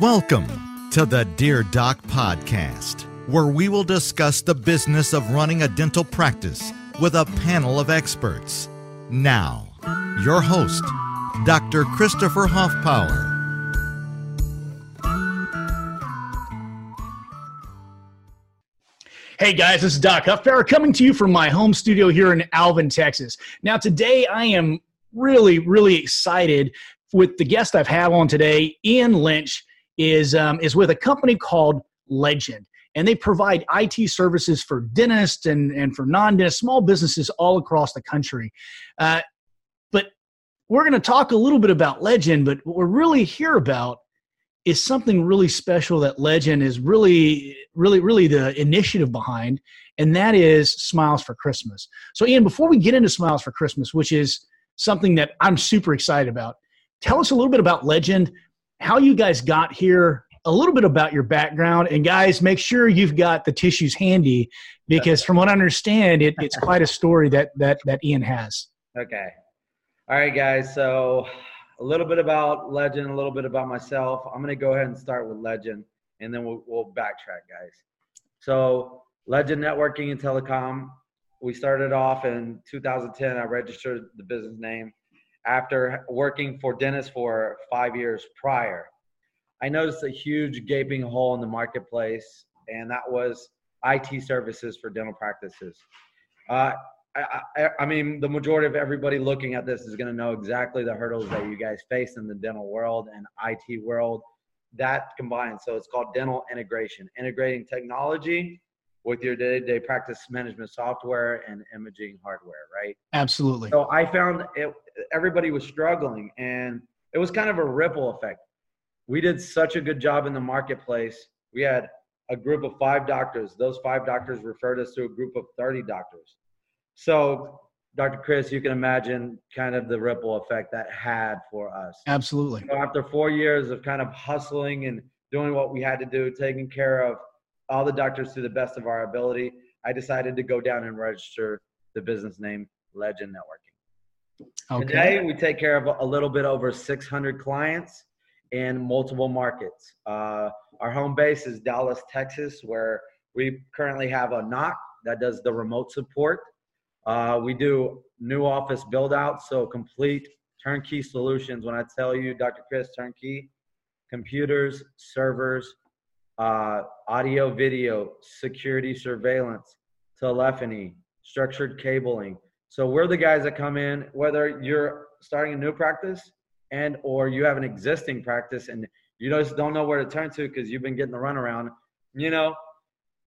Welcome to the Dear Doc Podcast, where we will discuss the business of running a dental practice with a panel of experts. Now, your host, Dr. Christopher Hoffpower. Hey guys, this is Doc Huffpower coming to you from my home studio here in Alvin, Texas. Now, today I am really, really excited with the guest I've had on today. Ian Lynch is um, is with a company called Legend, and they provide IT services for dentists and and for non-dentists, small businesses all across the country. Uh, but we're going to talk a little bit about Legend, but what we're really here about is something really special that Legend is really, really, really the initiative behind, and that is Smiles for Christmas. So, Ian, before we get into Smiles for Christmas, which is something that I'm super excited about, tell us a little bit about Legend, how you guys got here, a little bit about your background, and guys, make sure you've got the tissues handy because, from what I understand, it, it's quite a story that that that Ian has. Okay. All right, guys. So a little bit about Legend, a little bit about myself. I'm going to go ahead and start with Legend, and then we'll, we'll backtrack, guys. So, Legend Networking and Telecom, we started off in 2010. I registered the business name after working for dentists for five years prior. I noticed a huge gaping hole in the marketplace, and that was IT services for dental practices. Uh, I, I, I, mean, the majority of everybody looking at this is going to know exactly the hurdles that you guys face in the dental world and IT world. That combined, so it's called dental integration, integrating technology with your day-to-day practice management software and imaging hardware, right? Absolutely. So I found it, everybody was struggling, and it was kind of a ripple effect. We did such a good job in the marketplace. We had a group of five doctors. Those five doctors referred us to a group of 30 doctors so, Dr. Chris, you can imagine kind of the ripple effect that had for us. Absolutely. So after four years of kind of hustling and doing what we had to do, taking care of all the doctors to the best of our ability, I decided to go down and register the business name Legend Networking. Okay. Today, we take care of a little bit over 600 clients in multiple markets. Uh, our home base is Dallas, Texas, where we currently have a NOC that does the remote support uh, we do new office build out, so complete turnkey solutions. When I tell you, Dr. Chris, turnkey, computers, servers, uh, audio, video, security surveillance, telephony, structured cabling. So we're the guys that come in, whether you're starting a new practice and or you have an existing practice and you just don't know where to turn to because you've been getting the runaround. You know,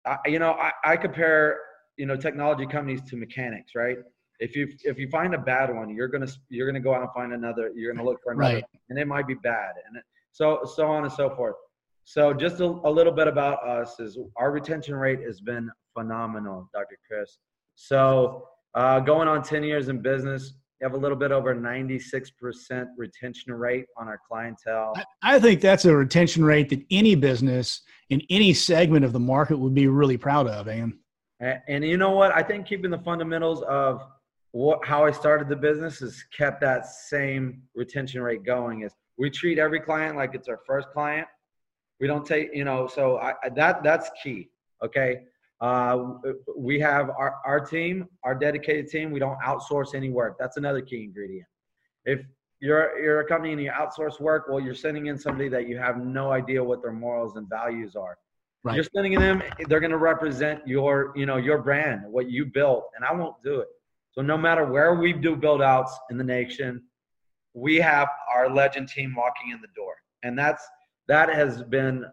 I, you know, I, I compare you know technology companies to mechanics, right? If you if you find a bad one, you're gonna you're gonna go out and find another. You're gonna look for another, right. and it might be bad, and so so on and so forth. So just a, a little bit about us is our retention rate has been phenomenal, Dr. Chris. So uh, going on 10 years in business, you have a little bit over 96% retention rate on our clientele. I, I think that's a retention rate that any business in any segment of the market would be really proud of, Ian. And, and you know what? I think keeping the fundamentals of what, how I started the business has kept that same retention rate going. Is we treat every client like it's our first client. We don't take, you know, so I, that that's key. Okay. Uh, we have our, our team, our dedicated team. We don't outsource any work. That's another key ingredient. If you're you're a company and you outsource work, well, you're sending in somebody that you have no idea what their morals and values are. Right. You're sending them, they're going to represent your, you know, your brand, what you built, and I won't do it. So no matter where we do build outs in the nation, we have our legend team walking in the door. And that's that has been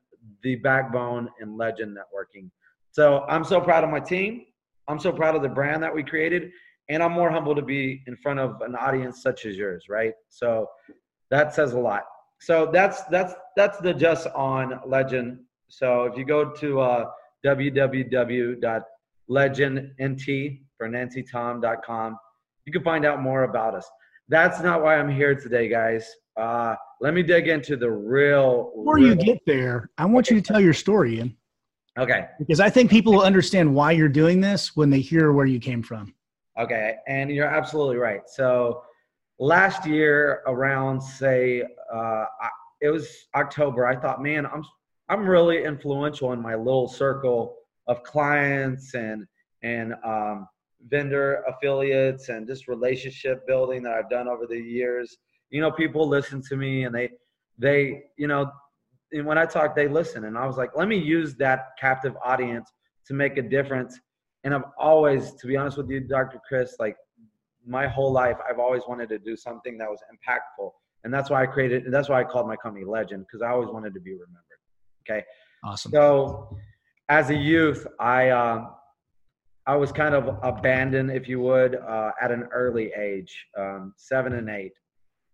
the backbone in legend networking. So I'm so proud of my team. I'm so proud of the brand that we created. And I'm more humble to be in front of an audience such as yours, right? So that says a lot. So that's that's that's the just on legend so if you go to uh, www.legendnt for nancytom.com, you can find out more about us. That's not why I'm here today, guys. Uh, let me dig into the real. Before real... you get there, I want you to tell your story, Ian. Okay. Because I think people will understand why you're doing this when they hear where you came from. Okay, and you're absolutely right. So last year, around say, uh, it was October. I thought, man, I'm I'm really influential in my little circle of clients and and um, vendor affiliates and just relationship building that I've done over the years. You know, people listen to me and they they you know and when I talk, they listen. And I was like, let me use that captive audience to make a difference. And I've always, to be honest with you, Dr. Chris, like my whole life, I've always wanted to do something that was impactful. And that's why I created, and that's why I called my company Legend, because I always wanted to be remembered. Okay. Awesome. So as a youth, I, uh, I was kind of abandoned, if you would, uh, at an early age, um, seven and eight.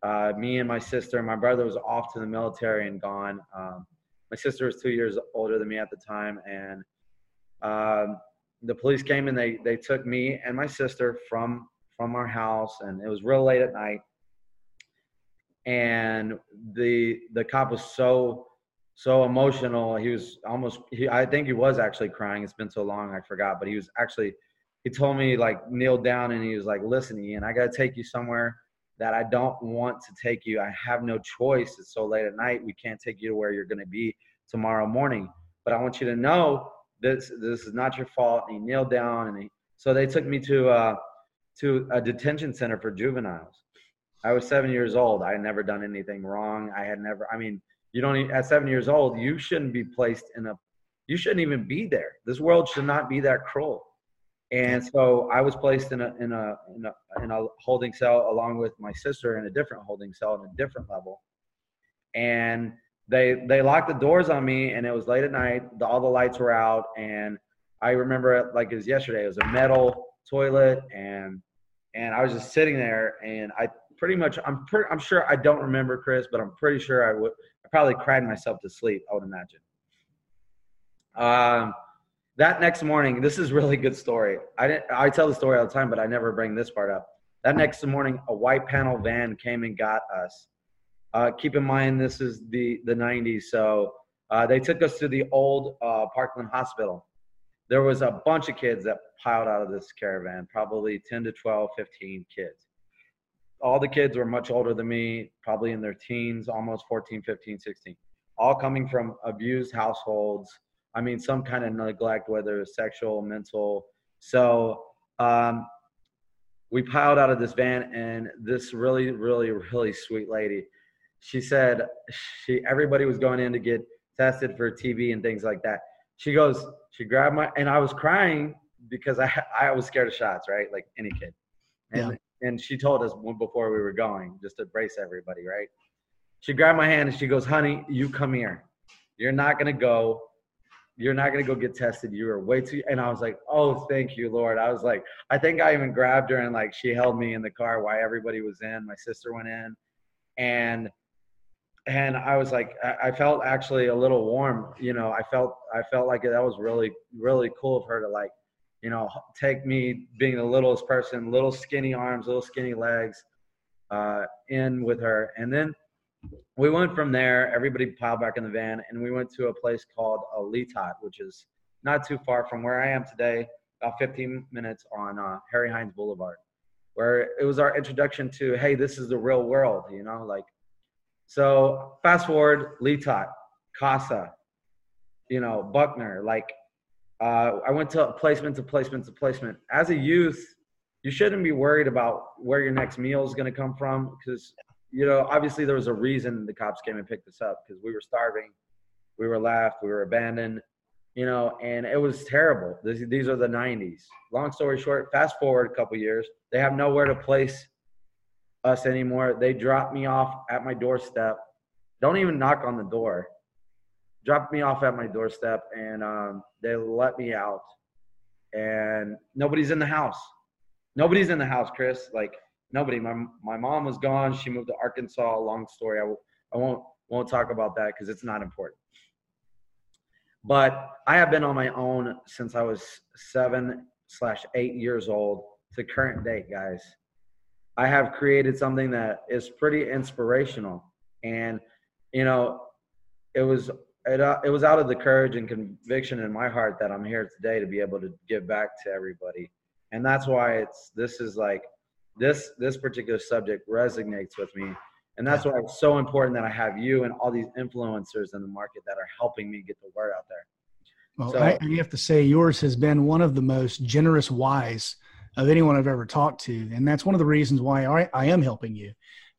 Uh, me and my sister, my brother was off to the military and gone. Um, my sister was two years older than me at the time, and um, the police came and they they took me and my sister from from our house, and it was real late at night. And the the cop was so so emotional. He was almost. He, I think he was actually crying. It's been so long, I forgot. But he was actually. He told me like kneel down, and he was like, "Listen, Ian, I got to take you somewhere." That I don't want to take you. I have no choice. It's so late at night. We can't take you to where you're going to be tomorrow morning. But I want you to know this this is not your fault. And he kneeled down and he so they took me to uh to a detention center for juveniles. I was seven years old. I had never done anything wrong. I had never I mean, you don't at seven years old, you shouldn't be placed in a you shouldn't even be there. This world should not be that cruel. And so I was placed in a, in a, in a, in a holding cell along with my sister in a different holding cell at a different level. And they, they locked the doors on me and it was late at night. The, all the lights were out. And I remember it like it was yesterday. It was a metal toilet and, and I was just sitting there and I pretty much, I'm pretty, I'm sure I don't remember Chris, but I'm pretty sure I would, I probably cried myself to sleep. I would imagine. Um, that next morning, this is really good story. I didn't, I tell the story all the time, but I never bring this part up. That next morning, a white panel van came and got us. Uh, keep in mind, this is the the 90s, so uh, they took us to the old uh, Parkland Hospital. There was a bunch of kids that piled out of this caravan, probably 10 to 12, 15 kids. All the kids were much older than me, probably in their teens, almost 14, 15, 16. All coming from abused households I mean, some kind of neglect, whether it's sexual, mental. So um, we piled out of this van, and this really, really, really sweet lady, she said she everybody was going in to get tested for TB and things like that. She goes, she grabbed my, and I was crying because I I was scared of shots, right? Like any kid. And yeah. and she told us before we were going just to brace everybody, right? She grabbed my hand and she goes, "Honey, you come here. You're not gonna go you're not going to go get tested. You are way too. And I was like, oh, thank you, Lord. I was like, I think I even grabbed her and like she held me in the car while everybody was in. My sister went in, and and I was like, I, felt actually a little warm. You know, I felt I felt like that was really really cool of her to like, you know, take me being the littlest person, little skinny arms, little skinny legs, uh, in with her, and then we went from there. Everybody piled back in the van, and we went to a place called Letot, which is not too far from where I am today, about 15 minutes on uh, Harry Hines Boulevard, where it was our introduction to, hey, this is the real world, you know, like. So fast forward, Letot, Casa, you know, Buckner, like. Uh, I went to placement to placement to placement. As a youth, you shouldn't be worried about where your next meal is going to come from because you know, obviously there was a reason the cops came and picked us up because we were starving, we were left, we were abandoned, you know, and it was terrible. These, these are the 90s. Long story short, fast forward a couple years, they have nowhere to place us anymore. They drop me off at my doorstep. Don't even knock on the door. Drop me off at my doorstep and um, they let me out. And nobody's in the house. Nobody's in the house, Chris. Like nobody. My my mom was gone. She moved to Arkansas. Long story. I w- I won't won't talk about that because it's not important. But I have been on my own since I was seven slash eight years old to current date, guys. I have created something that is pretty inspirational, and you know, it was it, uh, it was out of the courage and conviction in my heart that I'm here today to be able to give back to everybody, and that's why it's this is like this this particular subject resonates with me And that's why it's so important that I have you and all these influencers in the market that are helping me get the word out there. Well, so, I, I have to say, yours has been one of the most generous whys of anyone I've ever talked to, and that's one of the reasons why I, I am helping you.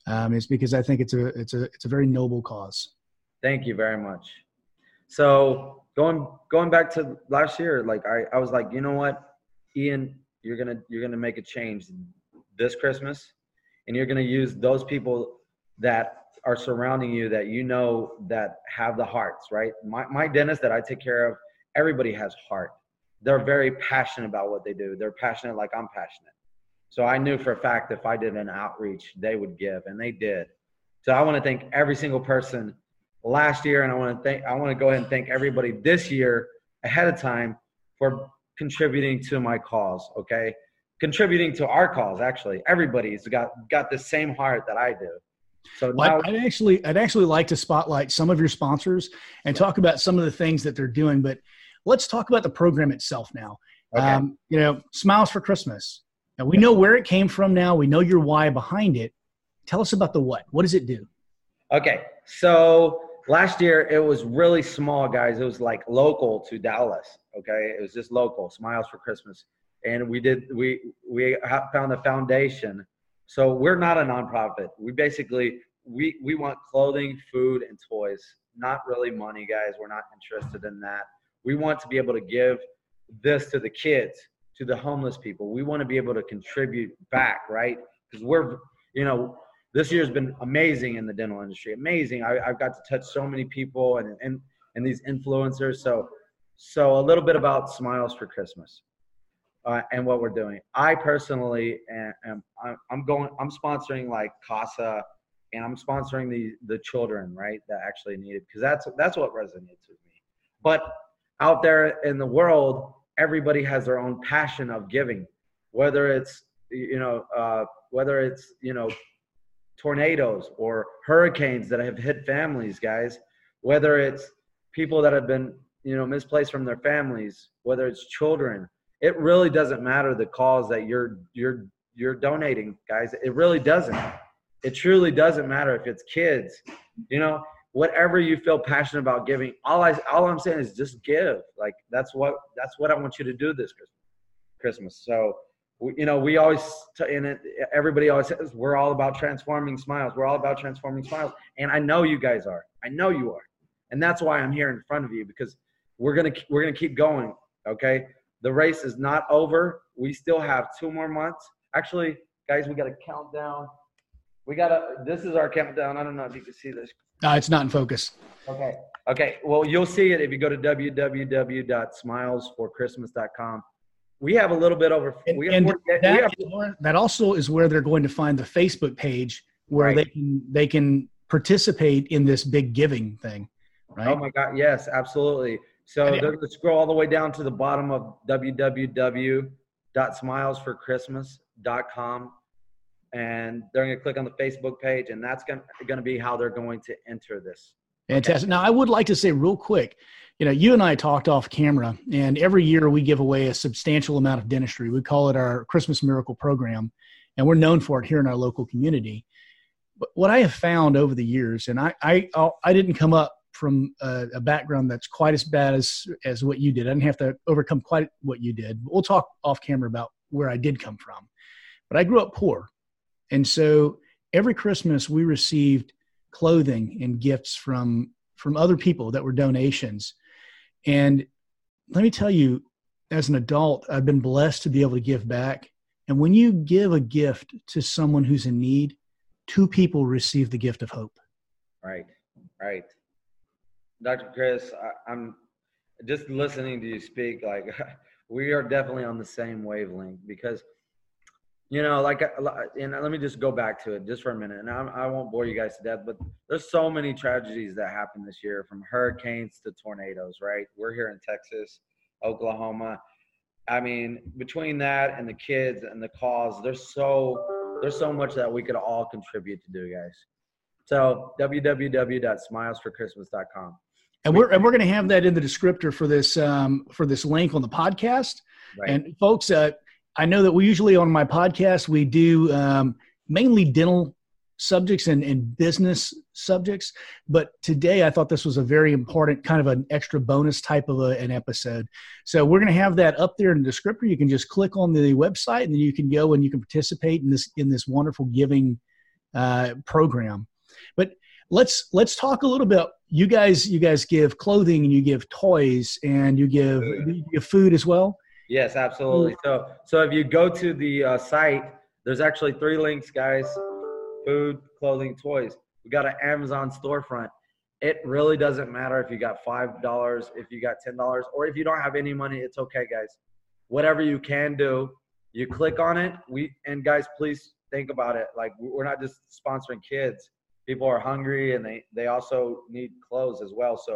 Um, is because I think it's a it's a it's a very noble cause. Thank you very much. So going going back to last year, like I, I was like, you know what, Ian, you're gonna you're gonna make a change this Christmas, and you're gonna use those people that are surrounding you that you know that have the hearts, right? My my dentist that I take care of, everybody has heart. They're very passionate about what they do. They're passionate like I'm passionate. So I knew for a fact if I did an outreach, they would give, and they did. So I want to thank every single person last year, and I want to thank I want to go ahead and thank everybody this year ahead of time for contributing to my cause. Okay, contributing to our cause. Actually, everybody's got got the same heart that I do. So now, I'd actually I'd actually like to spotlight some of your sponsors and talk about some of the things that they're doing. But let's talk about the program itself now. Okay. Um, you know, Smiles for Christmas. Now we know where it came from. Now we know your why behind it. Tell us about the what. What does it do? Okay, so last year it was really small, guys. It was like local to Dallas. Okay, it was just local. Smiles for Christmas, and we did we we found a foundation. So we're not a nonprofit. We basically we we want clothing, food, and toys. Not really money, guys. We're not interested in that. We want to be able to give this to the kids, to the homeless people. We want to be able to contribute back, right? Because we're you know this year's been amazing in the dental industry. Amazing. I, have got to touch so many people and, and, and these influencers. So, so a little bit about Smiles for Christmas uh, and what we're doing. I personally am, am I'm going, I'm sponsoring like CASA and I'm sponsoring the, the children, right. That actually need it. Cause that's, that's what resonates with me. But out there in the world, everybody has their own passion of giving, whether it's, you know, uh, whether it's, you know, tornadoes or hurricanes that have hit families, guys, whether it's people that have been, you know, misplaced from their families, whether it's children, it really doesn't matter the cause that you're you're you're donating, guys. It really doesn't. It truly doesn't matter if it's kids. You know, whatever you feel passionate about giving, all I all I'm saying is just give. Like that's what that's what I want you to do this Christmas. So you know, we always, and it, everybody always says, we're all about transforming smiles. We're all about transforming smiles. And I know you guys are. I know you are. And that's why I'm here in front of you because we're to, we're to keep going. Okay. The race is not over. We still have two more months. Actually, guys, we got a countdown. We got a, this is our countdown. I don't know if you can see this. No, it's not in focus. Okay. Okay. Well, you'll see it if you go to www.smilesforchristmas.com we have a little bit over. And, we have, and that, have, that, also is where they're going to find the Facebook page where right. they can they can participate in this big giving thing. Right? Oh my God! Yes, absolutely. So they're going to scroll all the way down to the bottom of www.smilesforchristmas.com, and they're going to click on the Facebook page, and that's going to be how they're going to enter this. Fantastic. Now, I would like to say real quick you know, you and I talked off camera, and every year we give away a substantial amount of dentistry. We call it our Christmas Miracle Program, and we're known for it here in our local community. But what I have found over the years, and I I, I didn't come up from a, a, background that's quite as bad as as what you did. I didn't have to overcome quite what you did. We'll talk off camera about where I did come from, but I grew up poor, and so every Christmas we received clothing and gifts from from other people that were donations and let me tell you, as an adult, I've been blessed to be able to give back. And when you give a gift to someone who's in need, two people receive the gift of hope. Right, right. Dr. Chris, I, am just listening to you speak. Like, we are definitely on the same wavelength because you know, like, and let me just go back to it just for a minute, and I, I won't bore you guys to death, but there's so many tragedies that happened this year, from hurricanes to tornadoes. Right? We're here in Texas, Oklahoma. I mean, between that and the kids and the cause, there's so there's so much that we could all contribute to do, guys. So www.smilesforchristmas.com. And we're and we're going to have that in the descriptor for this um, for this link on the podcast. Right. And folks, uh, I know that we usually on my podcast we do um, mainly dental subjects and, and business subjects. But today I thought this was a very important kind of an extra bonus type of a, an episode. So we're going to have that up there in the descriptor. You can just click on the website and then you can go and you can participate in this in this wonderful giving uh, program. But let's let's talk a little bit. You guys you guys give clothing and you give toys and you give you give food as well. Yes, absolutely. So so if you go to the uh, site, there's actually three links, guys food, clothing, toys. We got an Amazon storefront. It really doesn't matter if you got five dollars, if you got ten dollars, or if you don't have any money. It's okay, guys. Whatever you can do, you click on it. We and guys, please think about it. Like we're not just sponsoring kids. People are hungry and they they also need clothes as well. So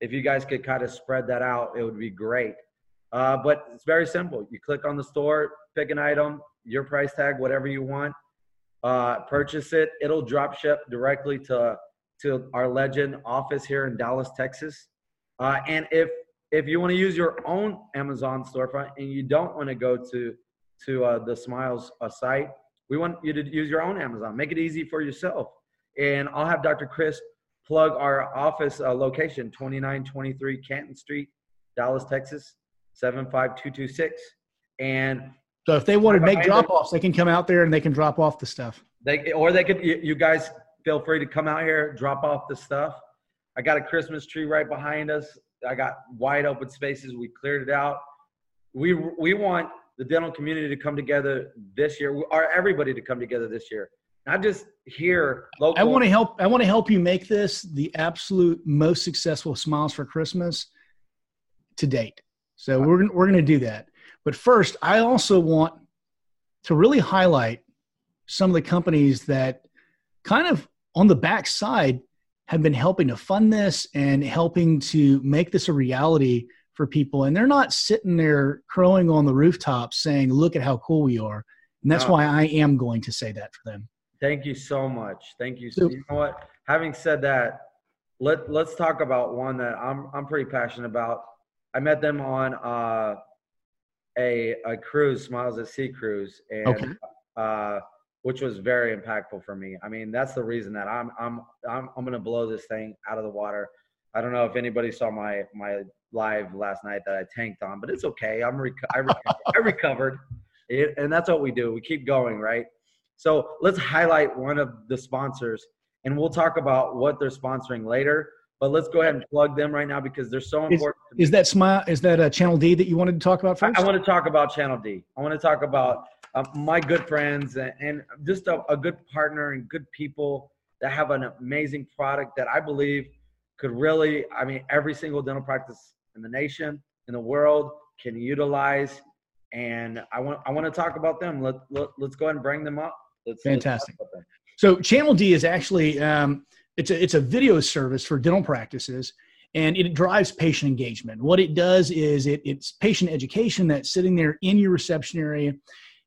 if you guys could kind of spread that out, it would be great. Uh, but it's very simple. You click on the store, pick an item, your price tag, whatever you want uh, purchase it. It'll drop ship directly to to our legend office here in Dallas, Texas. Uh, and if if you want to use your own Amazon storefront and you don't want to go to to uh, the Smiles uh, site, we want you to use your own Amazon. Make it easy for yourself. And I'll have Dr. Chris plug our office uh, location, 2923 Canton Street, Dallas, Texas, 75226. And so if they want to make drop offs, they can come out there and they can drop off the stuff. They or they could. You, guys feel free to come out here, drop off the stuff. I got a Christmas tree right behind us. I got wide open spaces. We cleared it out. We we want the dental community to come together this year, or everybody to come together this year. Not just here. Local. I want to help. I want to help you make this the absolute most successful Smiles for Christmas to date. So we're we're going to do that. But first, I also want to really highlight some of the companies that kind of on the backside have been helping to fund this and helping to make this a reality for people. And they're not sitting there crowing on the rooftops saying, look at how cool we are. And that's no. why I am going to say that for them. Thank you so much. Thank you. So, you know what? Having said that, let let's talk about one that I'm I'm pretty passionate about. I met them on uh, a a cruise, Smiles at Sea cruise, and okay. uh, which was very impactful for me. I mean, that's the reason that I'm I'm I'm I'm gonna blow this thing out of the water. I don't know if anybody saw my my live last night that I tanked on, but it's okay. I'm rec- I, recovered. I recovered, it, and that's what we do. We keep going, right? So let's highlight one of the sponsors, and we'll talk about what they're sponsoring later. But let's go ahead and plug them right now because they're so important. Is, is that smile? Is that a Channel D that you wanted to talk about first? I, I want to talk about Channel D. I want to talk about um, my good friends and, and just a, a, good partner and good people that have an amazing product that I believe could really. I mean, every single dental practice in the nation, in the world, can utilize. And I want I want to talk about them. Let, let us go ahead and bring them up. Fantastic. So Channel D is actually um, it's a, it's a video service for dental practices and it drives patient engagement. What it does is it, it's patient education that's sitting there in your reception area.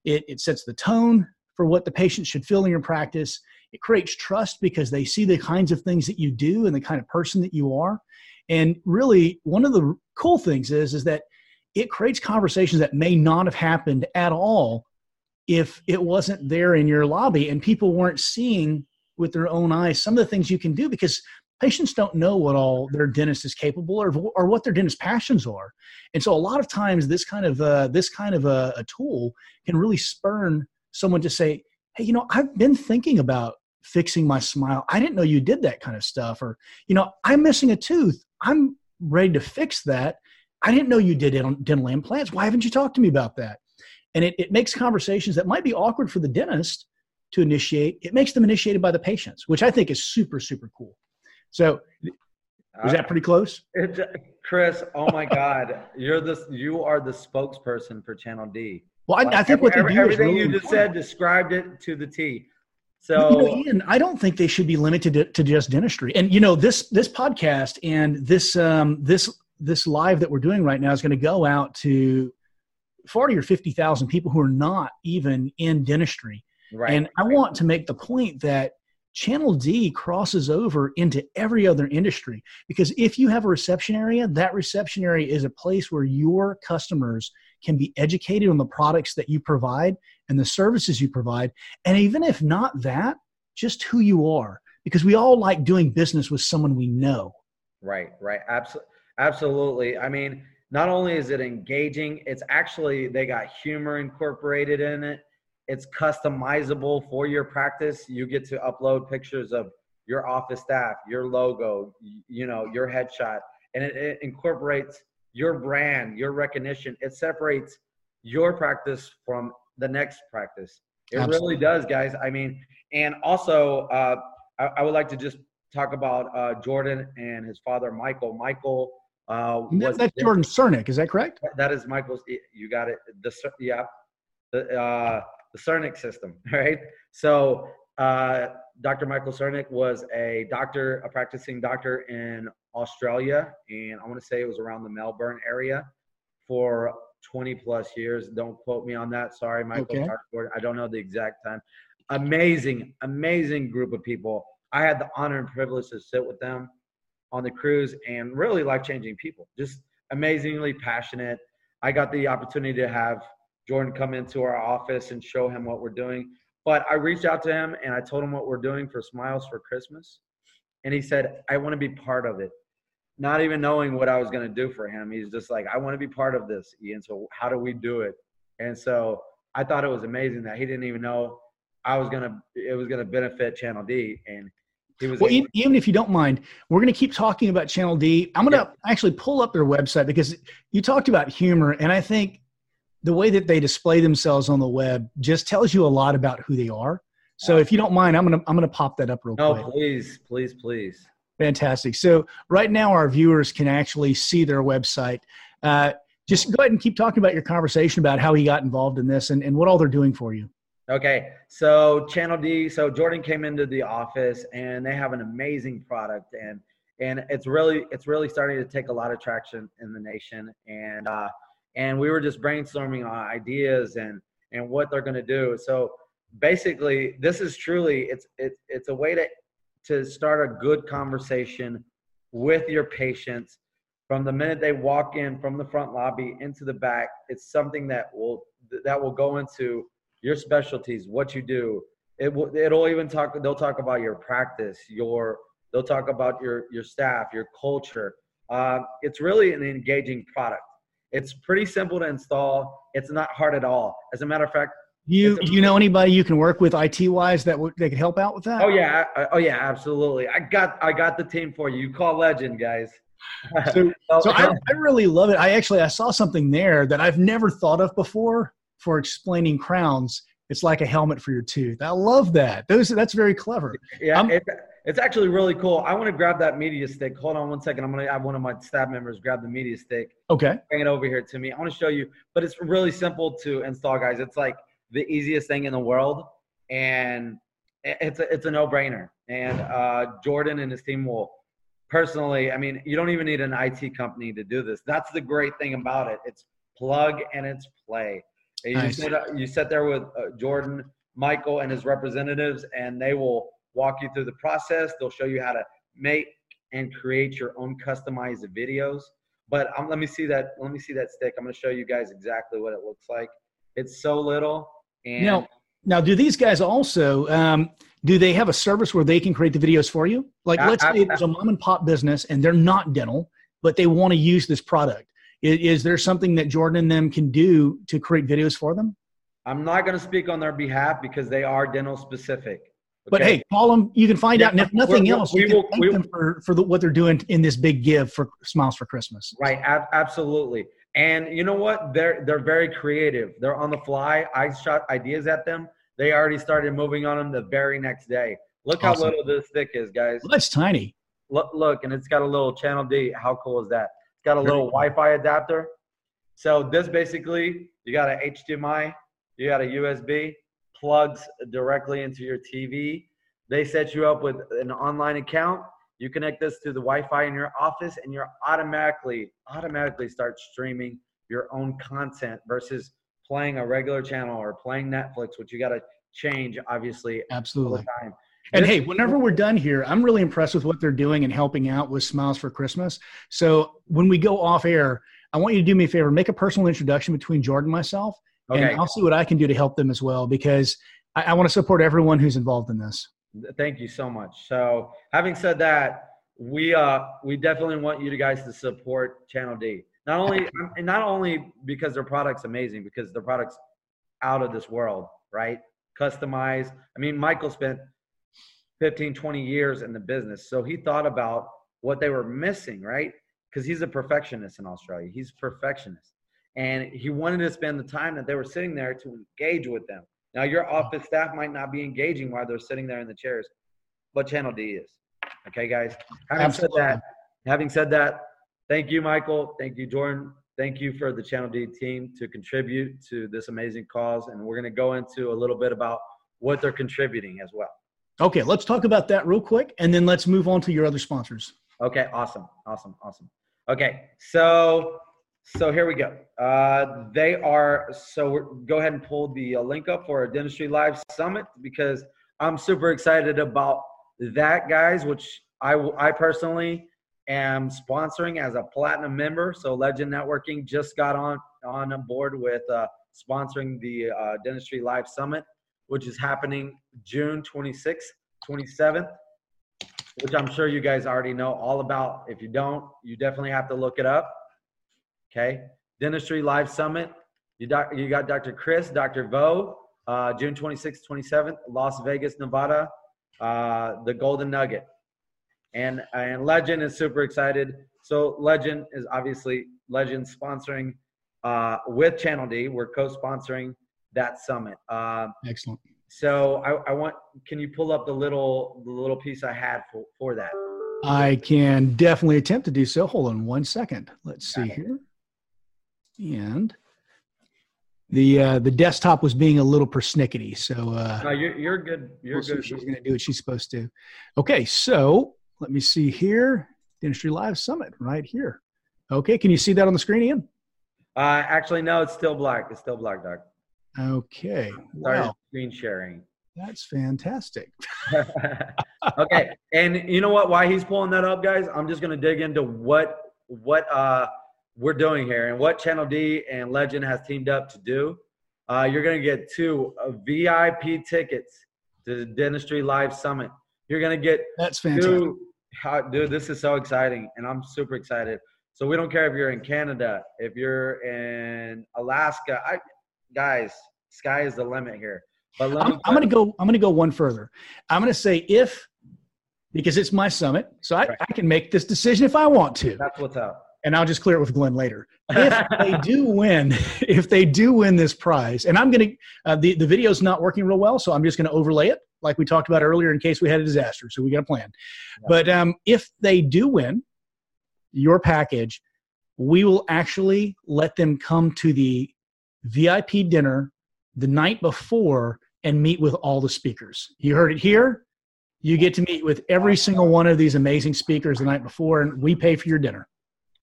It, it sets the tone for what the patient should feel in your practice. It creates trust because they see the kinds of things that you do and the kind of person that you are. And really, one of the cool things is, is that it creates conversations that may not have happened at all if it wasn't there in your lobby and people weren't seeing with their own eyes some of the things you can do because patients don't know what all their dentist is capable of or what their dentist passions are. And so a lot of times this kind of uh, this kind of a, a tool can really spurn someone to say hey you know i've been thinking about fixing my smile. I didn't know you did that kind of stuff or you know i'm missing a tooth. I'm ready to fix that. I didn't know you did dental implants. Why haven't you talked to me about that and it, it makes conversations that might be awkward for the dentist to initiate. It makes them initiated by the patients, which I think is super, super cool. So was that pretty close? It, Chris, oh my God, you're the you are the spokesperson for Channel D. Well, I, like, I think what every, they do everything really you just important. said described it to the T. So, you know, Ian, I don't think they should be limited to, to, just dentistry. And you know, this this podcast and this um, this this live that we're doing right now is going to go out to forty or fifty thousand people who are not even in dentistry. Right. And I want to make the point that Channel D crosses over into every other industry because if you have a reception area, that reception area is a place where your customers can be educated on the products that you provide and the services you provide. And even if not that, just who you are because we all like doing business with someone we know. Right, right. Absolutely. Absolutely. I mean, not only is it engaging, it's actually, they got humor incorporated in it. It's customizable for your practice. You get to upload pictures of your office staff, your logo, you know, your headshot, and it, it incorporates your brand, your recognition. It separates your practice from the next practice. It Absolutely. really does, guys. I mean, and also, uh, I, I, would like to just talk about uh, Jordan and his father, Michael. Michael uh, was that's Jordan Cernick. Is that correct? That is Michael's. You got it. The yeah, the uh, the Cernick system, right? So uh, Dr. Michael Cernick was a doctor, a practicing doctor in Australia, and I want to say it was around the Melbourne area for 20 plus years. Don't quote me on that. Sorry, Michael. Okay. I don't know the exact time. Amazing, amazing group of people. I had the honor and privilege to sit with them on the cruise and really life changing people. Just amazingly passionate. I got the opportunity to have Jordan come into our office and show him what we're doing. But I reached out to him and I told him what we're doing for Smiles for Christmas. And he said, I want to be part of it. Not even knowing what I was going to do for him. He's just like, I want to be part of this, Ian. So how do we do it? And so I thought it was amazing that he didn't even know I was going to, it was going to benefit Channel D. And well, even, even, if you don't mind, we're going to keep talking about Channel D. I'm going to yeah. actually pull up their website because you talked about humor, and I think the way that they display themselves on the web just tells you a lot about who they are. So if you don't mind, I'm gonna I'm gonna pop that up real no, quick. No, please, please, please. Fantastic. So right now, our viewers can actually see their website. Uh, just go ahead and keep talking about your conversation about how he got involved in this and, and what all they're doing for you. Okay, so Channel D. So Jordan came into the office, and they have an amazing product, and and it's really it's really starting to take a lot of traction in the nation. And uh, and we were just brainstorming on ideas and and what they're going to do. So basically, this is truly it's it's it's a way to to start a good conversation with your patients from the minute they walk in from the front lobby into the back. It's something that will that will go into your specialties, what you do. It will, it'll even talk, they'll talk about your practice, your, they'll talk about your, your staff, your culture. Uh, it's really an engaging product. It's pretty simple to install. It's not hard at all. As a matter of fact, you you know anybody you can work with IT wise that would they could help out with that? Oh yeah, oh yeah, absolutely. I got I got the team for you. You call Legend, guys. so, so I, I really love it. I actually I saw something there that I've never thought of before for explaining crowns it's like a helmet for your tooth. I love that. Those that's very clever. Yeah, it, it's actually really cool. I want to grab that media stick. Hold on one second. I'm gonna have one of my staff members grab the media stick. Okay. Bring it over here to me. I want to show you, but it's really simple to install, guys. It's like the easiest thing in the world, and it's a, it's a no-brainer. And uh, Jordan and his team will personally. I mean, you don't even need an IT company to do this. That's the great thing about it. It's plug and it's play. And you, sit, you sit there with uh, Jordan, Michael, and his representatives, and they will walk you through the process. They'll show you how to make and create your own customized videos. But um, let me see that. Let me see that stick. I'm going to show you guys exactly what it looks like. It's so little. And now, now, do these guys also? Um, do they have a service where they can create the videos for you? Like, let's I, I, say there's a mom and pop business and they're not dental, but they want to use this product. Is, is there something that Jordan and them can do to create videos for them? I'm not going to speak on their behalf because they are dental specific. Okay? But hey, call them. You can find yeah, out, and if nothing we're, else, we will thank we, them for for the, what they're doing in this big give for Smiles for Christmas. Right, ab- absolutely. And you know what? They're they're very creative. They're on the fly. I shot ideas at them. They already started moving on them the very next day. Look awesome. how little this stick is, guys. Well, that's tiny. Look, look, and it's got a little channel D. How cool is that? It's got a little Wi-Fi adapter. So this basically, you got an HDMI, you got a USB, plugs directly into your TV. They set you up with an online account. You connect this to the Wi-Fi in your office, and you're automatically automatically start streaming your own content versus playing a regular channel or playing Netflix, which you got to change obviously absolutely All the time. And hey, whenever we're done here, I'm really impressed with what they're doing and helping out with Smiles for Christmas. So when we go off air, I want you to do me a favor, make a personal introduction between Jordan and myself, okay. and I'll see what I can do to help them as well because I, I want to support everyone who's involved in this. Thank you so much. So, having said that, we uh we definitely want you guys to support Channel D. Not only and not only because their product's amazing, because their product's out of this world, right? Customized. I mean, Michael spent 15, 20 years in the business, so he thought about what they were missing, right? Because he's a perfectionist in Australia. He's perfectionist, and he wanted to spend the time that they were sitting there to engage with them. Now, your office staff might not be engaging while they're sitting there in the chairs, but Channel D is. Okay, guys. Having Absolutely. said that, having said that, thank you, Michael. Thank you, Jordan. Thank you for the Channel D team to contribute to this amazing cause, and we're going to go into a little bit about what they're contributing as well. Okay, let's talk about that real quick, and then let's move on to your other sponsors. Okay, awesome, awesome, awesome. Okay, so so here we go. Uh, they are so go ahead and pull the uh, link up for a Dentistry Live Summit because I'm super excited about that, guys. Which I I personally am sponsoring as a platinum member. So Legend Networking just got on on board with uh, sponsoring the uh, Dentistry Live Summit, which is happening June 26th, 27th, which I'm sure you guys already know all about. If you don't, you definitely have to look it up. Okay. Dentistry Live Summit. You, doc, you got Dr. Chris, Dr. Vo, uh, June 26th, 27th, Las Vegas, Nevada, uh, the Golden Nugget. And, and Legend is super excited. So Legend is obviously Legend sponsoring uh, with Channel D. We're co-sponsoring that summit. Uh, Excellent. So I, I, want, can you pull up the little, the little piece I had for, for that? I can definitely attempt to do so. Hold on one second. Let's got see it. here and the uh, the desktop was being a little persnickety. So uh, no, you're, you're good. You're good. She's going to do what she's supposed to. Okay, so let me see here. Dentistry Live Summit right here. Okay, can you see that on the screen, Ian? Uh, actually, no, it's still black. It's still black, Doc. Okay. Wow. Screen sharing. That's fantastic. okay, and you know what? Why he's pulling that up, guys? I'm just going to dig into what what uh we're doing here and what Channel D and Legend has teamed up to do. Uh, you're going to get two uh, VIP tickets to the Dentistry Live Summit. You're going to get that's fantastic. Two, dude, this is so exciting, and I'm super excited. So we don't care if you're in Canada, if you're in Alaska. I, guys, sky is the limit here. But I'm, I'm going to go. I'm going to go one further. I'm going to say if because it's my summit, so I, right. I can make this decision if I want to. That's what's up and I'll just clear it with Glenn later. If they do win, if they do win this prize, and I'm going to, uh, the, the video's not working real well, so I'm just going to overlay it like we talked about earlier in case we had a disaster. So we got a plan. Yeah. But um, if they do win your package, we will actually let them come to the VIP dinner the night before and meet with all the speakers. You heard it here. You get to meet with every single one of these amazing speakers the night before, and we pay for your dinner.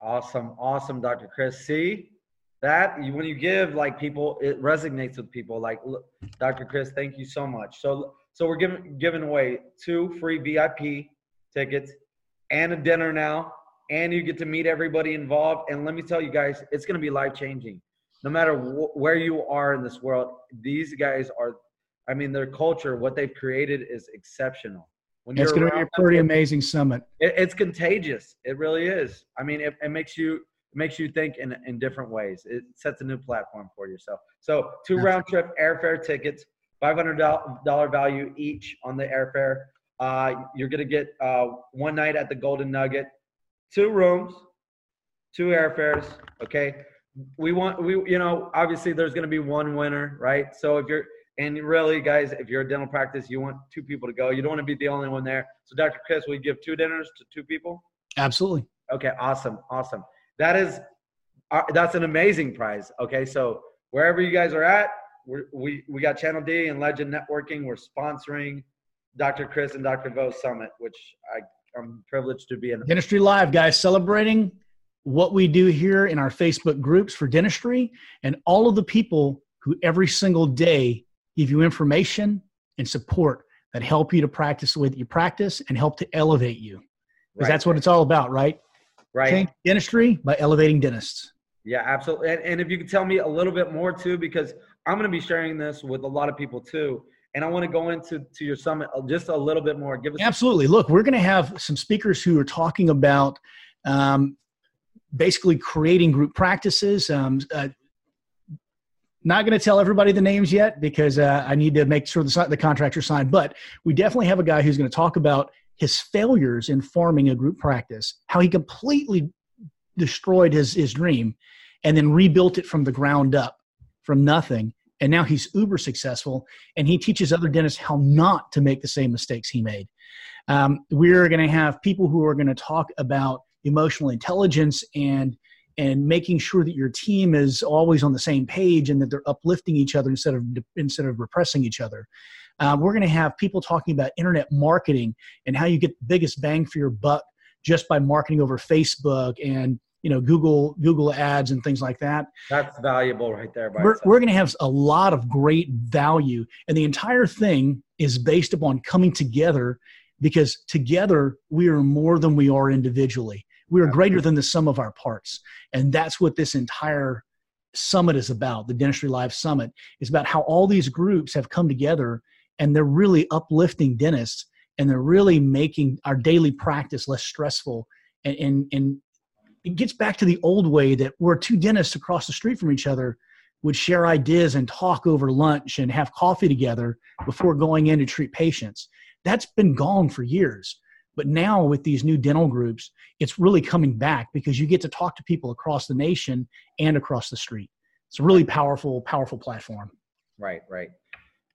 Awesome, awesome, Dr. Chris. See that when you give like people, it resonates with people. Like, Dr. Chris, thank you so much. So, so we're giving giving away two free VIP tickets and a dinner now, and you get to meet everybody involved. And let me tell you guys, it's going to be life changing. No matter wh- where you are in this world, these guys are. I mean, their culture, what they've created, is exceptional. When it's going to be a pretty amazing summit. It, it's contagious. It really is. I mean, it, it makes you it makes you think in, in different ways. It sets a new platform for yourself. So two round trip airfare tickets, five hundred dollar value each on the airfare. Uh, you're gonna get uh, one night at the Golden Nugget, two rooms, two airfares. Okay, we want we you know obviously there's gonna be one winner, right? So if you're and really, guys, if you're a dental practice, you want two people to go. You don't want to be the only one there. So, Dr. Chris, we give two dinners to two people? Absolutely. Okay, awesome, awesome. That is, uh, that's an amazing prize. Okay, so wherever you guys are at, we we got Channel D and Legend Networking. We're sponsoring Dr. Chris and Dr. Vo Summit, which I, I'm privileged to be in. Dentistry Live, guys, celebrating what we do here in our Facebook groups for dentistry and all of the people who every single day give you information and support that help you to practice the way that you practice and help to elevate you. Because right. that's what it's all about, right? Right. Change dentistry by elevating dentists. Yeah, absolutely. And, and if you could tell me a little bit more too, because I'm going to be sharing this with a lot of people too. And I want to go into to your summit uh, just a little bit more. Give us absolutely. Look, we're going to have some speakers who are talking about um, basically creating group practices. Um, uh, not going to tell everybody the names yet because uh, I need to make sure the, the contracts are signed. But we definitely have a guy who's going to talk about his failures in forming a group practice, how he completely destroyed his, his dream and then rebuilt it from the ground up from nothing. And now he's uber successful and he teaches other dentists how not to make the same mistakes he made. Um, we're going to have people who are going to talk about emotional intelligence and and making sure that your team is always on the same page and that they're uplifting each other instead of instead of repressing each other. Uh, we're going to have people talking about internet marketing and how you get the biggest bang for your buck just by marketing over Facebook and you know Google Google ads and things like that. That's valuable right there. we're we're going to have a lot of great value, and the entire thing is based upon coming together because together we are more than we are individually. We are greater than the sum of our parts, and that's what this entire summit is about. The Dentistry Live Summit is about how all these groups have come together and they're really uplifting dentists and they're really making our daily practice less stressful and, and, and it gets back to the old way that where two dentists across the street from each other would share ideas and talk over lunch and have coffee together before going in to treat patients. That's been gone for years. But now with these new dental groups, it's really coming back because you get to talk to people across the nation and across the street. It's a really powerful, powerful platform. Right, right.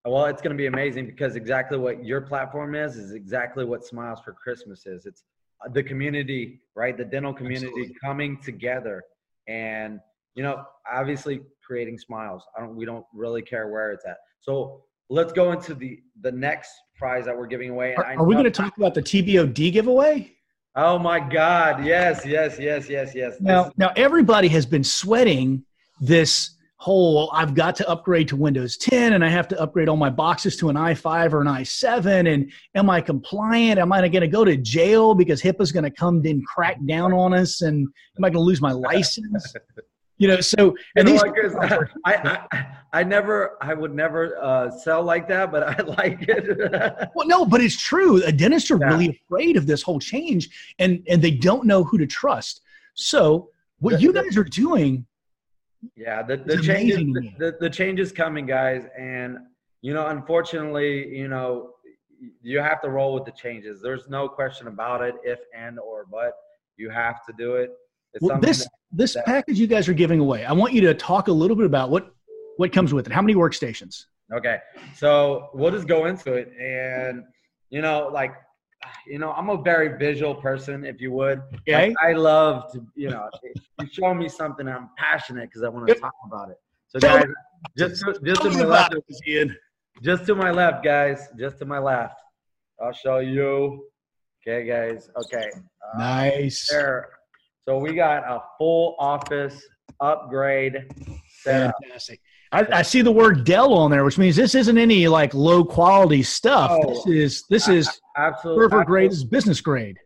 Well, it's going to be amazing because exactly what your platform is is exactly what Smiles for Christmas is. It's uh, the community, right? The dental community Absolutely. coming together, and you know, obviously creating smiles. I don't. We don't really care where it's at. So let's go into the the next prize that we're giving away. Are, are we going to talk about the TBOD giveaway? Oh my God! Yes, yes, yes, yes, yes. Now, this- now everybody has been sweating this whole I've got to upgrade to Windows 10 and I have to upgrade all my boxes to an i5 or an i7 and am I compliant? Am I going to go to jail because HIPAA's going to come and crack down on us and am I going to lose my license? You know, so and you know, these I, I, I never I would never uh, sell like that, but I like it. well, no, but it's true. A dentists are yeah. really afraid of this whole change and and they don't know who to trust. So what the, you guys are doing yeah, the, the changes the, the, the changes coming, guys, and you know, unfortunately, you know, you have to roll with the changes. There's no question about it, if and or but you have to do it. Well, this that, this that, package you guys are giving away. I want you to talk a little bit about what what comes with it. How many workstations? Okay, so we'll just go into it, and you know, like you know, I'm a very visual person, if you would. Okay. Like, I love to, you know, you show me something, I'm passionate because I want to talk about it. So, guys, just to, just to my left, just to my left, guys, just to my left. I'll show you. Okay, guys. Okay. Uh, nice. There. So we got a full office upgrade. Fantastic. I, I, see the word Dell on there, which means this isn't any like low quality stuff. Oh, this is this is absolutely server grade. This is business grade.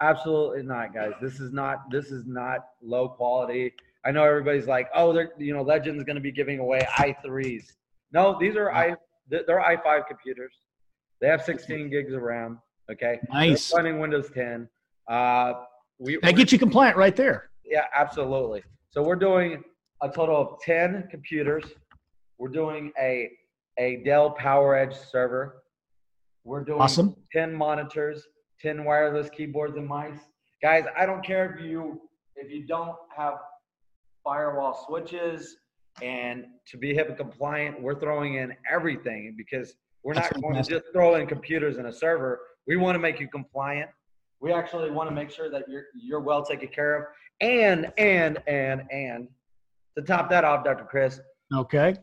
Absolutely not, guys. This is not this is not low quality. I know everybody's like, oh, they're you know, Legend's going to be giving away i3s. No, these are i they're i5 computers. They have 16 gigs of RAM. Okay, nice. They're running Windows 10. Uh, we that gets you compliant right there. Yeah, absolutely. So we're doing a total of 10 computers we're doing a a Dell PowerEdge server. We're doing awesome. 10 monitors, 10 wireless keyboards and mice. Guys, I don't care if you if you don't have firewall switches and to be HIPAA compliant, we're throwing in everything because we're not going to just throw in computers and a server. We want to make you compliant. We actually want to make sure that you're you're well taken care of. And and and and to top that off, Dr. Chris. Okay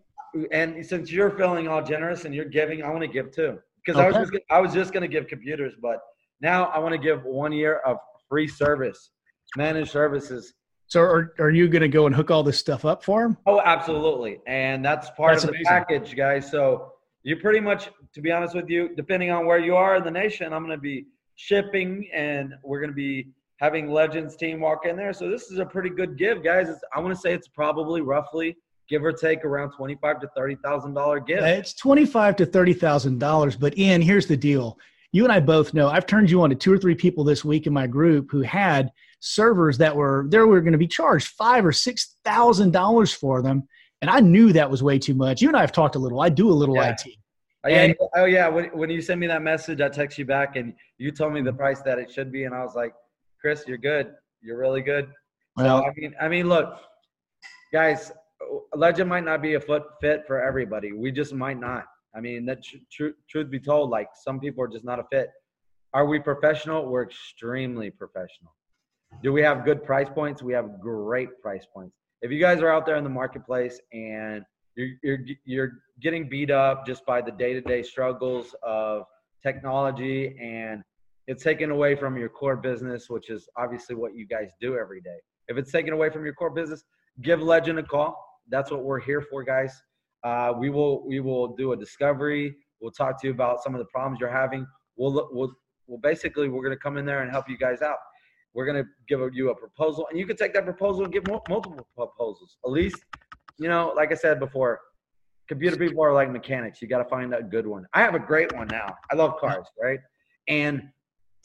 and since you're feeling all generous and you're giving, I want to give too. Because okay. I was just I was just going to give computers, but now I want to give one year of free service, managed services. So are, are you going to go and hook all this stuff up for them? Oh, absolutely. And that's part that's of the amazing. package, guys. So you pretty much, to be honest with you, depending on where you are in the nation, I'm going to be shipping and we're going to be having Legends team walk in there. So this is a pretty good give, guys. It's, I want to say it's probably roughly give or take around twenty-five to thirty thousand dollar gift. It's twenty-five to thirty thousand dollars. But Ian, here's the deal: you and I both know I've turned you on to two or three people this week in my group who had servers that were they were going to be charged five or six thousand dollars for them, and I knew that was way too much. You and I have talked a little. I do a little Yeah. IT. Oh yeah, And- oh yeah. When, when you send me that message, I text you back, and you told me the price that it should be, and I was like, Chris, you're good. You're really good. Well, so I mean, I mean, look, guys, legend might not be a foot fit for everybody. We just might not. I mean, that tr- tr- truth be told, like some people are just not a fit. Are we professional? We're extremely professional. Do we have good price points? We have great price points. If you guys are out there in the marketplace and you're you're, you're getting beat up just by the day-to-day struggles of technology and it's taken away from your core business, which is obviously what you guys do every day. If it's taken away from your core business, give Legend a call. That's what we're here for, guys. Uh, we will we will do a discovery. We'll talk to you about some of the problems you're having. We'll we'll well basically we're going to come in there and help you guys out. We're going to give you a proposal, and you can take that proposal and give multiple proposals. At least, you know, like I said before, computer people are like mechanics. You got to find a good one. I have a great one now. I love cars, right? And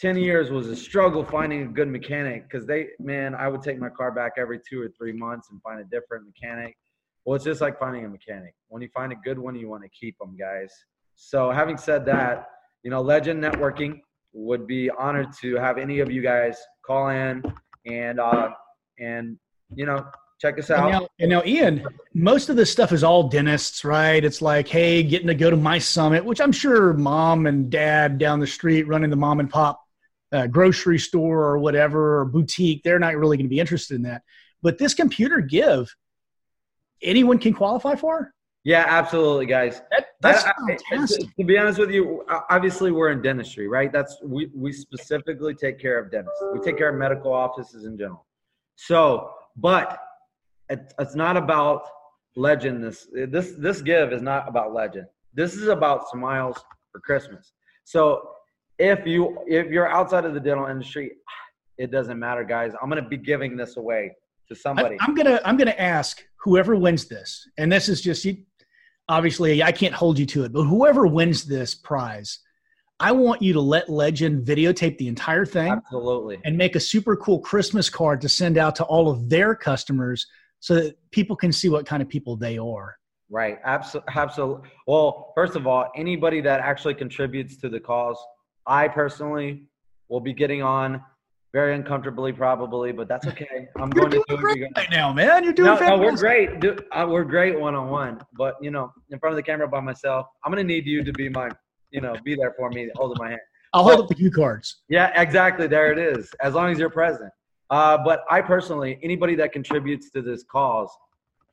10 years was a struggle finding a good mechanic because they, man, I would take my car back every two or three months and find a different mechanic. Well, it's just like finding a mechanic. When you find a good one, you want to keep them, guys. So, having said that, you know, Legend Networking would be honored to have any of you guys call in and, uh, and, you know, check us And out. now, and now, Ian, most of this stuff is all dentists, right? It's like, hey, getting to go to my summit, which I'm sure mom and dad down the street running the mom and pop uh, grocery store or whatever or boutique, they're not really going to be interested in that. But this computer give, anyone can qualify for. Yeah, absolutely, guys. That, that's I- I- fantastic. To, to be honest with you, obviously we're in dentistry, right? That's we we specifically take care of dentists. We take care of medical offices in general. So, but it, it's not about legend. This this this give is not about legend. This is about smiles for Christmas. So, if you if you're outside of the dental industry, it doesn't matter, guys. I'm gonna be giving this away to somebody. I, am gonna I'm gonna ask whoever wins this, and this is just you. Obviously, I can't hold you to it, but whoever wins this prize, I want you to let Legend videotape the entire thing Absolutely. and make a super cool Christmas card to send out to all of their customers, so that people can see what kind of people they are. Right. Absolutely. Absolutely. Well, first of all, anybody that actually contributes to the cause, I personally will be getting on very uncomfortably, probably, but that's okay. I'm You're going to do it. right now, man. You're doing No, no, we're great. Dude, uh, we're great one on one, but you know, in front of the camera by myself, I'm gonna need you to be my, you know, be there for me, holding my hand. I'll hold up the cue cards. Yeah, exactly. There it is. As long as you're present. Uh, but I personally, anybody that contributes to this cause,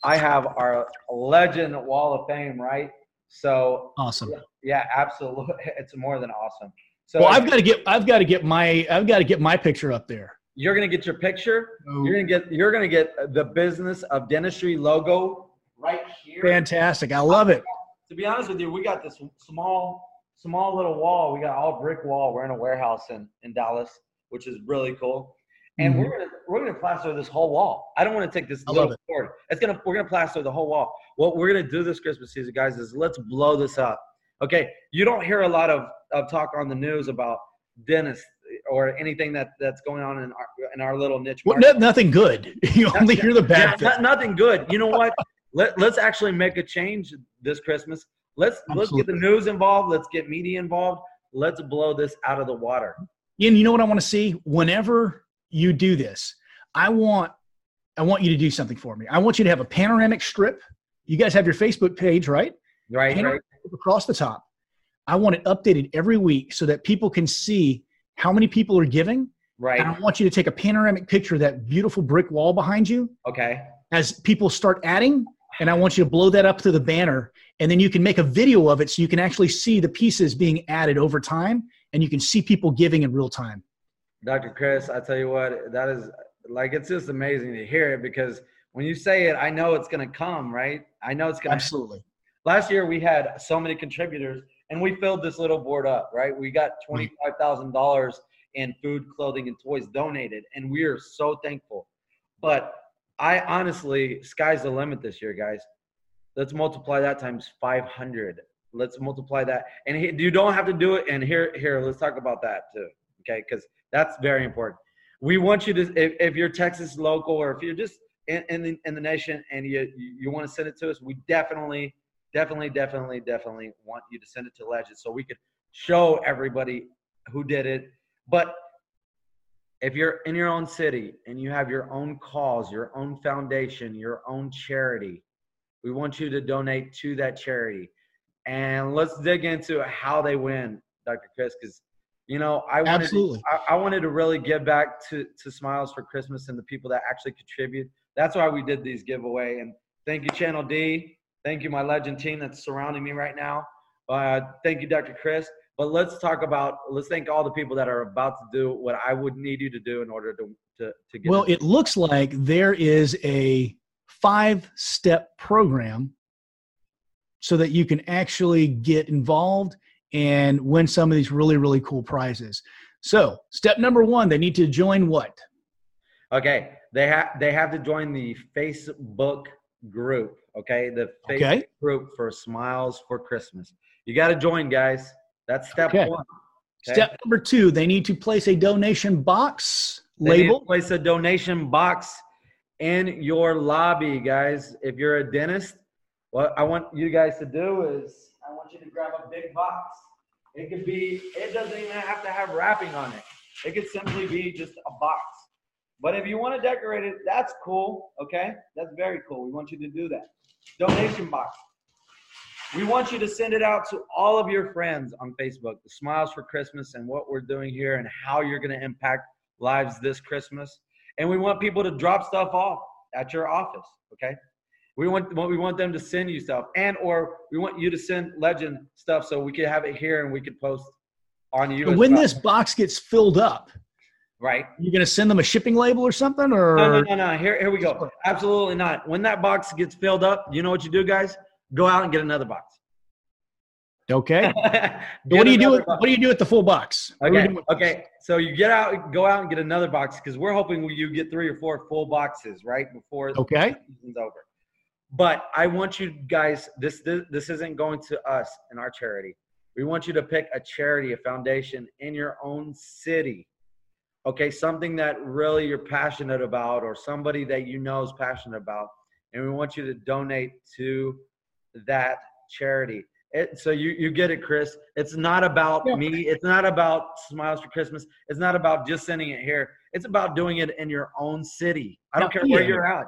I have our legend wall of fame, right? So Awesome. yeah, absolutely. It's more than awesome. So Well, I've got to get I've got to get my I've got to get my picture up there. you're gonna get your picture. Oh. You're gonna get you're gonna get the business of dentistry logo right here. Fantastic. I love it. To be honest with you, we got this small small little wall. We got all brick wall. We're in a warehouse in in Dallas, which is really cool. And Mhm. we're gonna we're gonna plaster this whole wall. I don't want to take this I little it. cord. It's gonna we're gonna plaster the whole wall. What we're gonna do this Christmas season, guys, is let's blow this up. Okay, you don't hear a lot of, of talk on the news about dentists or anything that that's going on in our in our little niche. Well, no, nothing good. You only hear the Yeah, bad no- things. nothing good. You know what? Let, let's actually make a change this Christmas. Let's let's get the news involved. Let's get media involved. Let's blow this out of the water. Ian, you know what I want to see? Whenever you do this, I want I want you to do something for me. I want you to have a panoramic strip. You guys have your Facebook page, right? Right, Panoramic right. across the top. I want it updated every week so that people can see how many people are giving. And I want you to take a panoramic picture of that beautiful brick wall behind you Okay. as people start adding. And I want you to blow that up to the banner. And then you can make a video of it so you can actually see the pieces being added over time and you can see people giving in real time. Dr. Chris, I tell you what, that is like it's just amazing to hear it because when you say it, I know it's gonna come, right? I know it's gonna Absolutely. last year we had so many contributors and we filled this little board up right? We got mm-hmm. $25000 in food clothing and toys donated and we are so thankful. But i honestly sky's the limit this year guys. Let's multiply that times 500 let's multiply that. And you don't have to do it. And here here let's talk about that too okay? Because that's very important we want you to if, if you're texas local or if you're just in, in, the, in the nation and you you want to send it to us we definitely definitely definitely definitely want you to send it to legend so we could show everybody who did it but if you're in your own city and you have your own cause your own foundation your own charity we want you to donate to that charity and let's dig into how they win, Dr. Chris, because you know I wanted absolutely to, I, I, wanted to really give back to to Smiles for Christmas and the people that actually contribute. That's why we did these giveaway. And thank you, Channel D. Thank you, my legend team that's surrounding me right now. Uh, thank you, Dr. Chris. But let's talk about let's thank all the people that are about to do what I would need you to do in order to to, to get. Well, it looks like there is a five step program so that you can actually get involved and win some of these really, really cool prizes. So, step number one, they need to join what? Okay, they have they have to join the Facebook group. Okay, the Facebook okay. group for Smiles for Christmas. You got to join, guys. That's step okay. one. Okay? Step number two, they need to place a donation box they label. place a donation box in your lobby, guys. If you're a dentist, what I want you guys to do is you to grab a big box. It could be, it doesn't even have to have wrapping on it. It could simply be just a box. But if you want to decorate it, that's cool. Okay? That's very cool. We want you to do that. Donation box. We want you to send it out to all of your friends on Facebook, the Smiles for Christmas and what we're doing here and how you're going to impact lives this Christmas. And we want people to drop stuff off at your office. Okay? We want we want them to send you stuff, and or we want you to send Legend stuff so we can have it here and we could post on you. when well. this box gets filled up, right? You're gonna send them a shipping label or something, or no, no, no, no. Here, here we go. Absolutely not. When that box gets filled up, you know what you do, guys? Go out and get another box. Okay. what do you do? With, what do you do with the full box? Okay. Okay. So you get out, go out and get another box because we're hoping you get three or four full boxes right before okay. the season's over. But I want you guys, this, this, this isn't going to us in our charity. We want you to pick a charity, a foundation in your own city. Okay, something that really you're passionate about or somebody that you know is passionate about. And we want you to donate to that charity. It, so you, you get it, Chris. It's not about yeah. me. It's not about Smiles for Christmas. It's not about just sending it here. It's about doing it in your own city. I don't care where you're at.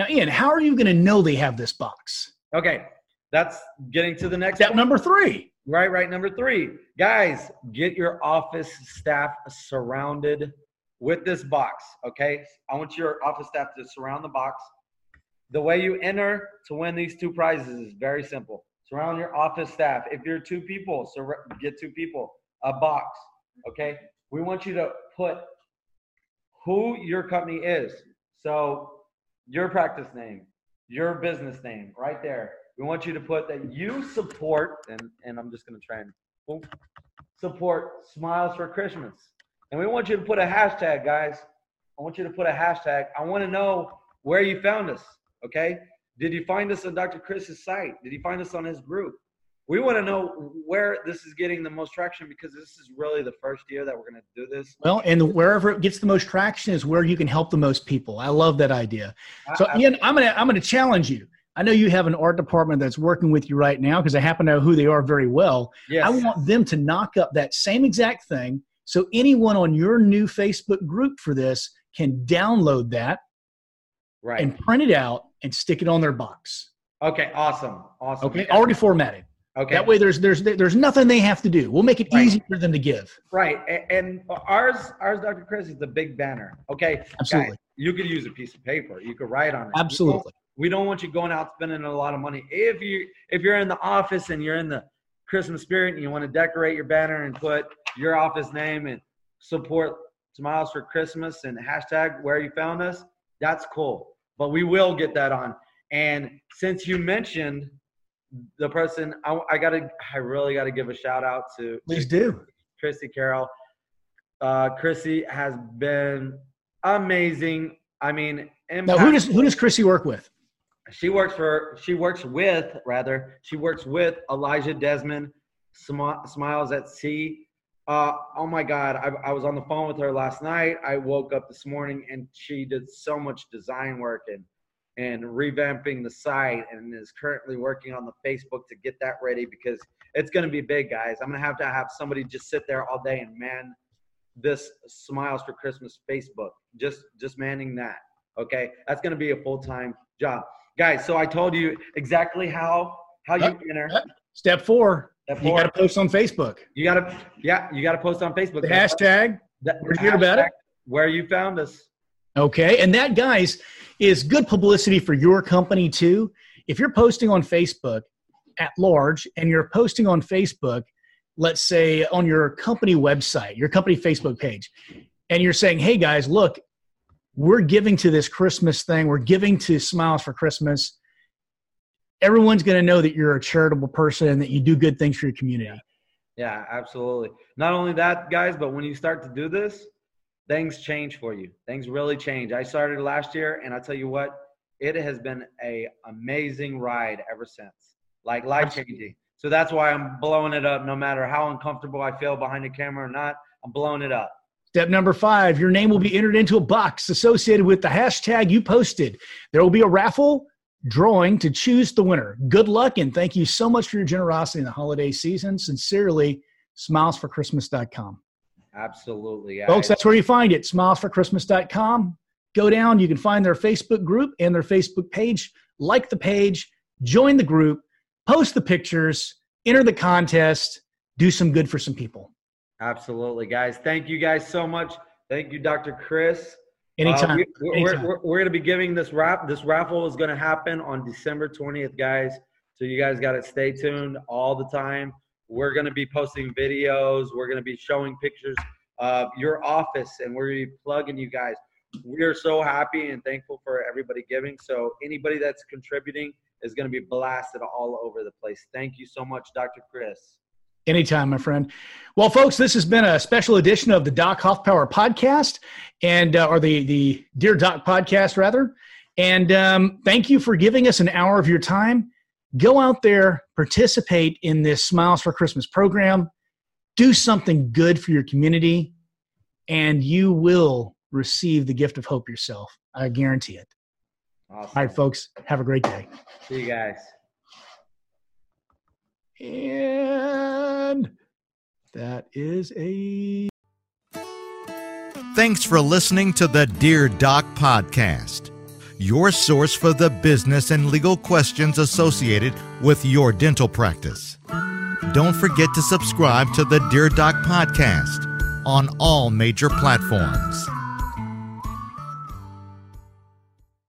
Now, Ian, how are you going to know they have this box? Okay, that's getting to the next step. Number three. Right, right. Number three, guys, get your office staff surrounded with this box. Okay, I want your office staff to surround the box. The way you enter to win these two prizes is very simple. Surround your office staff. If you're two people, so get two people. A box. Okay, we want you to put who your company is. So your practice name, your business name right there. We want you to put that you support, and, and I'm just going to try and boom, support Smiles for Christmas. And we want you to put a hashtag, guys. I want you to put a hashtag. I want to know where you found us, okay? Did you find us on Dr. Chris's site? Did you find us on his group? We want to know where this is getting the most traction because this is really the first year that we're going to do this. Well, and wherever it gets the most traction is where you can help the most people. I love that idea. So, I, Ian, I'm gonna I'm gonna challenge you. I know you have an art department that's working with you right now because I happen to know who they are very well. Yes. I want them to knock up that same exact thing so anyone on your new Facebook group for this can download that right. and print it out and stick it on their box. Okay, awesome. Awesome. Okay, already formatted. Okay. That way, there's there's there's nothing they have to do. We'll make it right. easy for them to give. Right. And ours ours, Dr. Chris, is the big banner. Okay. Absolutely. Guys, you could use a piece of paper. You could write on it. Absolutely. We don't, we don't want you going out spending a lot of money. If you if you're in the office and you're in the Christmas spirit and you want to decorate your banner and put your office name and support Smiles for Christmas and hashtag where you found us, that's cool. But we will get that on. And since you mentioned the person I, I, gotta I really gotta give a shout out to please do Chrissy Carroll. Uh, Chrissy has been amazing. I mean, now who does who does Chrissy work with? she works for she works with rather she works with Elijah Desmond Sm- Smiles at Sea. Uh, oh my God, I, I was on the phone with her last night. I woke up this morning and she did so much design work and and revamping the site and is currently working on the Facebook to get that ready because it's going to be big, guys. I'm going to have to have somebody just sit there all day and man this Smiles for Christmas Facebook, just just manning that. Okay, that's going to be a full time job, guys. So I told you exactly how how you enter. Step four. Step four. You got to post on Facebook. You got to yeah. You got to post on Facebook. The hashtag. That, Where'd you about it? Where you found us. Okay, and that guys is good publicity for your company too. If you're posting on Facebook at large and you're posting on Facebook, let's say on your company website, your company Facebook page, and you're saying, hey guys, look, we're giving to this Christmas thing, we're giving to Smiles for Christmas. Everyone's going to know that you're a charitable person and that you do good things for your community. Yeah, absolutely. Not only that, guys, but when you start to do this, things change for you. Things really change. I started last year, and I tell you what, it has been a amazing ride ever since. Like life changing. So that's why I'm blowing it up. No matter how uncomfortable I feel behind the camera or not, I'm blowing it up. Step number five, your name will be entered into a box associated with the hashtag you posted. There will be a raffle drawing to choose the winner. Good luck and thank you so much for your generosity in the holiday season. Sincerely, smilesforchristmas.com. Absolutely. Folks, that's where you find it, smilesforchristmas.com. Go down, you can find their Facebook group and their Facebook page. Like the page, join the group, post the pictures, enter the contest, do some good for some people. Absolutely, guys. Thank you guys so much. Thank you, Dr. Chris. Anytime. Uh, we, are Anytime. we're, we're going to be giving this rap. This raffle is going to happen on December 20th, guys. So you guys got to stay tuned all the time. We're going to be posting videos. We're going to be showing pictures of your office, and we're going to be plugging you guys. We are so happy and thankful for everybody giving. So anybody that's contributing – is going to be blasted all over the place. Thank you so much, Dr. Chris. Anytime, my friend. Well, folks, this has been a special edition of the Doc Hoffpower podcast, and uh, or the the Dear Doc podcast, rather. And um, thank you for giving us an hour of your time. Go out there, participate in this Smiles for Christmas program, do something good for your community, and you will receive the gift of hope yourself. I guarantee it. Awesome. All right, folks, have a great day. See you guys. And that is a. Thanks for listening to the Dear Doc podcast, your source for the business and legal questions associated with your dental practice. Don't forget to subscribe to the Dear Doc podcast on all major platforms.